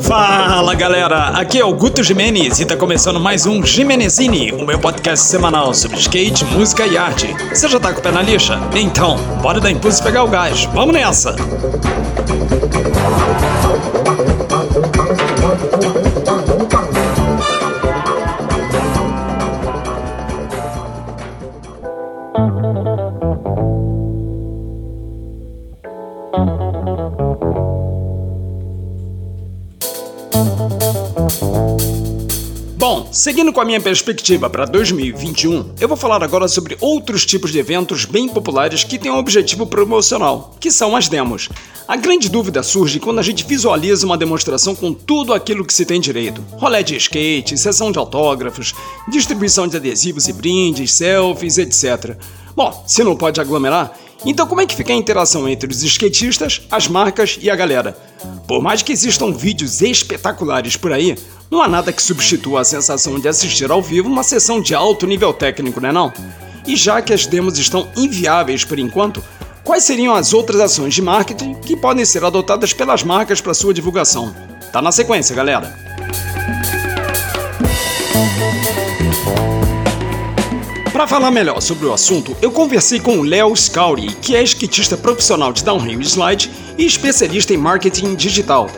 Fala galera, aqui é o Guto Jimenez e tá começando mais um Jimenezini, o meu podcast semanal sobre skate, música e arte. Você já tá com o pé na lixa? Então, bora dar impulso e pegar o gás, vamos nessa! Seguindo com a minha perspectiva para 2021, eu vou falar agora sobre outros tipos de eventos bem populares que têm um objetivo promocional, que são as demos. A grande dúvida surge quando a gente visualiza uma demonstração com tudo aquilo que se tem direito: rolé de skate, sessão de autógrafos, distribuição de adesivos e brindes, selfies, etc. Bom, se não pode aglomerar, então como é que fica a interação entre os skatistas, as marcas e a galera? Por mais que existam vídeos espetaculares por aí, não há nada que substitua a sensação de assistir ao vivo uma sessão de alto nível técnico, né não? E já que as demos estão inviáveis por enquanto, quais seriam as outras ações de marketing que podem ser adotadas pelas marcas para sua divulgação? Tá na sequência, galera. Para falar melhor sobre o assunto, eu conversei com o Léo Scauri, que é skatista profissional de downhill slide e especialista em marketing digital.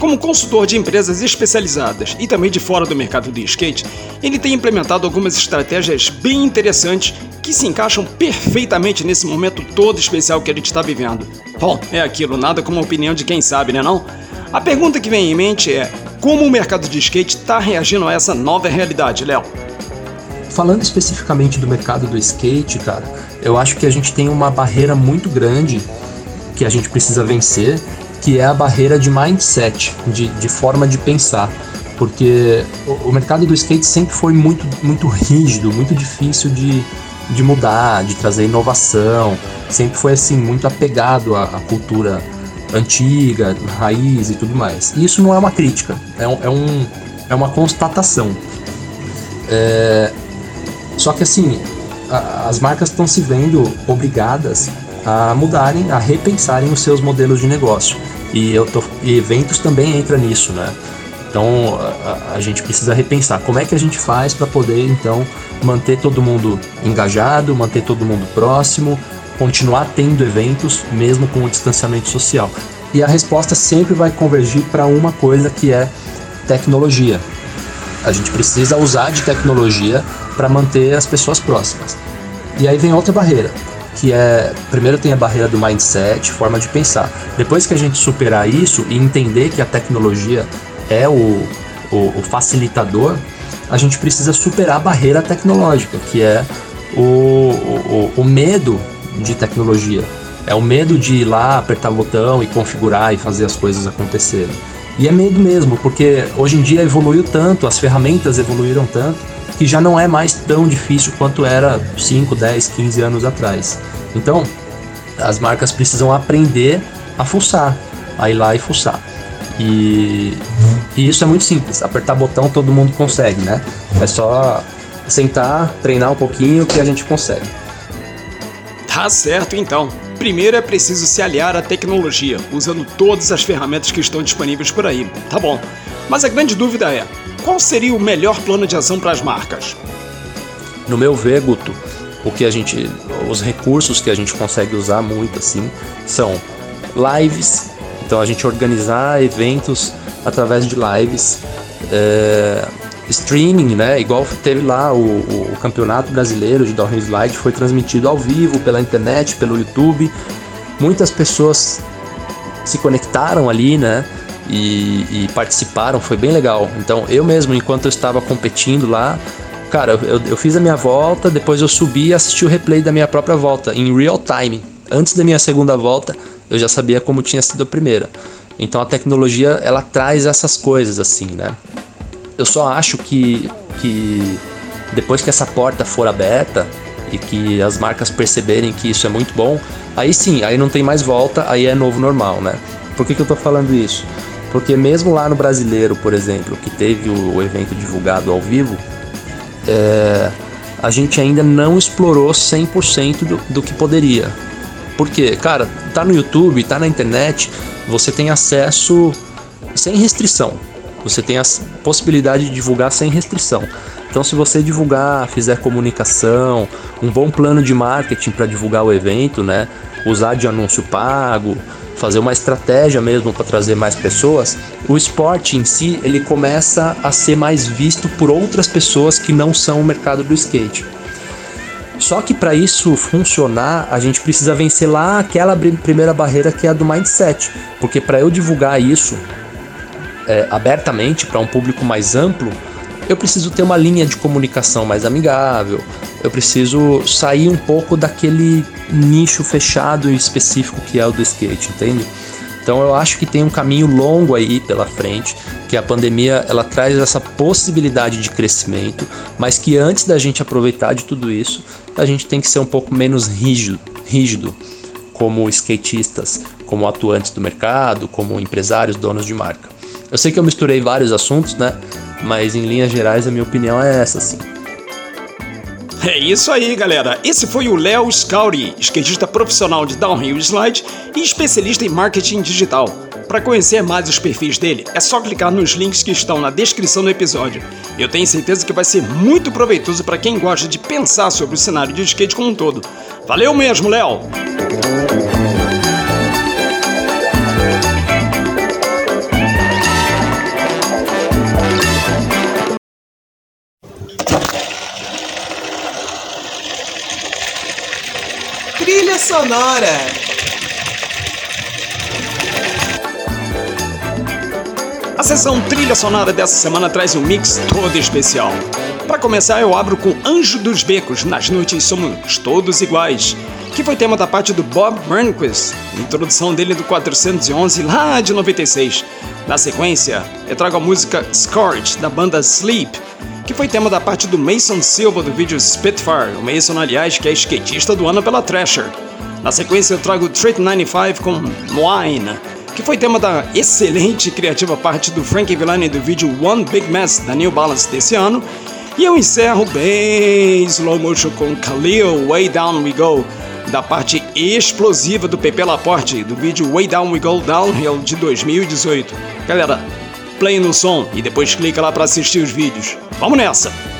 Como consultor de empresas especializadas e também de fora do mercado de skate, ele tem implementado algumas estratégias bem interessantes que se encaixam perfeitamente nesse momento todo especial que a gente está vivendo. Bom, é aquilo, nada como a opinião de quem sabe, né não? A pergunta que vem em mente é: como o mercado de skate está reagindo a essa nova realidade, Léo? Falando especificamente do mercado do skate, cara, eu acho que a gente tem uma barreira muito grande que a gente precisa vencer, que é a barreira de mindset, de, de forma de pensar. Porque o, o mercado do skate sempre foi muito, muito rígido, muito difícil de, de mudar, de trazer inovação, sempre foi assim, muito apegado à, à cultura antiga, raiz e tudo mais. E isso não é uma crítica, é, um, é, um, é uma constatação. É, só que assim, a, as marcas estão se vendo obrigadas a mudarem, a repensarem os seus modelos de negócio. E, eu tô, e eventos também entra nisso, né? Então a, a, gente precisa repensar como é que a gente faz para poder então manter todo mundo engajado, manter todo mundo próximo, continuar tendo eventos mesmo com o distanciamento social. E a resposta sempre vai convergir para uma coisa que é tecnologia. A gente precisa usar de tecnologia para manter as pessoas próximas. E aí vem outra barreira, que é primeiro tem a barreira do mindset, forma de pensar. Depois que a gente superar isso e entender que a tecnologia é o, o, o facilitador, a gente precisa superar a barreira tecnológica, que é o, o, o medo de tecnologia. É o medo de ir lá, apertar botão e configurar e fazer as coisas acontecerem. E é medo mesmo, porque hoje em dia evoluiu tanto, as ferramentas evoluíram tanto, que já não é mais tão difícil quanto era 5, 10, 15 anos atrás. Então, as marcas precisam aprender a fuçar, a ir lá e fuçar. E, e isso é muito simples, apertar botão todo mundo consegue, né? É só sentar, treinar um pouquinho que a gente consegue. Tá certo então. Primeiro é preciso se aliar à tecnologia, usando todas as ferramentas que estão disponíveis por aí. Tá bom. Mas a grande dúvida é: qual seria o melhor plano de ação para as marcas? No meu ver, Guto, o que a gente, os recursos que a gente consegue usar muito assim são lives. Então a gente organizar eventos através de lives, é, streaming, né? Igual teve lá o, o, campeonato brasileiro de downhill slide foi transmitido ao vivo pela internet, pelo YouTube. Muitas pessoas se conectaram ali, né? e, e, participaram, foi bem legal. Então eu mesmo, enquanto eu estava competindo lá, cara, eu, eu fiz a minha volta, depois eu subi e assisti o replay da minha própria volta em real time. Antes da minha segunda volta, eu já sabia como tinha sido a primeira. Então a tecnologia ela traz essas coisas assim, né? Eu só acho que, que depois que essa porta for aberta e que as marcas perceberem que isso é muito bom, aí sim, aí não tem mais volta, aí é novo normal, né? Por que, que eu tô falando isso? Porque mesmo lá no brasileiro, por exemplo, que teve o, evento divulgado ao vivo, é, a gente ainda não explorou 100% do, do que poderia. Porque, cara, tá no YouTube, tá na internet, você tem acesso sem restrição. Você tem a possibilidade de divulgar sem restrição. Então, se você divulgar, fizer comunicação, um bom plano de marketing para divulgar o evento, né? Usar de anúncio pago, fazer uma estratégia mesmo para trazer mais pessoas, o esporte em si ele começa a ser mais visto por outras pessoas que não são o mercado do skate. Só que para isso funcionar, a gente precisa vencer lá aquela primeira barreira que é a do mindset, porque para eu divulgar isso é, abertamente para um público mais amplo, eu preciso ter uma linha de comunicação mais amigável, eu preciso sair um pouco daquele nicho fechado e específico que é o do skate, entende? Então eu acho que tem um caminho longo aí pela frente, que a pandemia ela traz essa possibilidade de crescimento, mas que antes da gente aproveitar de tudo isso, a gente tem que ser um pouco menos rígido, rígido como skatistas, como atuantes do mercado, como empresários, donos de marca. Eu sei que eu misturei vários assuntos, né? Mas em linhas gerais a minha opinião é essa, sim. É isso aí, galera. Esse foi o Léo Scauri, skatista profissional de downhill slide e especialista em marketing digital. Para conhecer mais os perfis dele, é só clicar nos links que estão na descrição do episódio. Eu tenho certeza que vai ser muito proveitoso para quem gosta de pensar sobre o cenário de skate como um todo. Valeu mesmo, Léo! Sonora. A sessão trilha sonora dessa semana traz um mix todo especial. Para começar, eu abro com Anjo dos Becos, Nas Noites Somos Todos Iguais, que foi tema da parte do Bob Burnquist, introdução dele do 411 lá de 96. Na sequência, eu trago a música Scourge, da banda Sleep, que foi tema da parte do Mason Silva do vídeo Spitfire, o Mason, aliás, que é skatista do ano pela Thrasher. Na sequência eu trago Treat 95 com Wine, que foi tema da excelente e criativa parte do Frank Villani do vídeo One Big Mess da New Balance desse ano. E eu encerro bem slow motion com Khalil Way Down We Go, da parte explosiva do Pepe Laporte do vídeo Way Down We Go Downhill de 2018. Galera, play no som e depois clica lá para assistir os vídeos. Vamos nessa!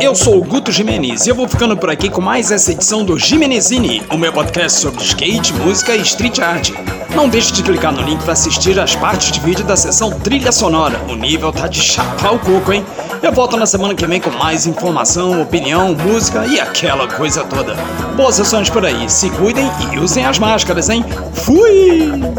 eu sou o Guto Jimenez e eu vou ficando por aqui com mais essa edição do Jimenezine, o meu podcast sobre skate, música e street art. Não deixe de clicar no link para assistir as partes de vídeo da sessão Trilha Sonora. O nível tá de chapar o coco, hein? Eu volto na semana que vem com mais informação, opinião, música e aquela coisa toda. Boas sessões por aí, se cuidem e usem as máscaras, hein? Fui!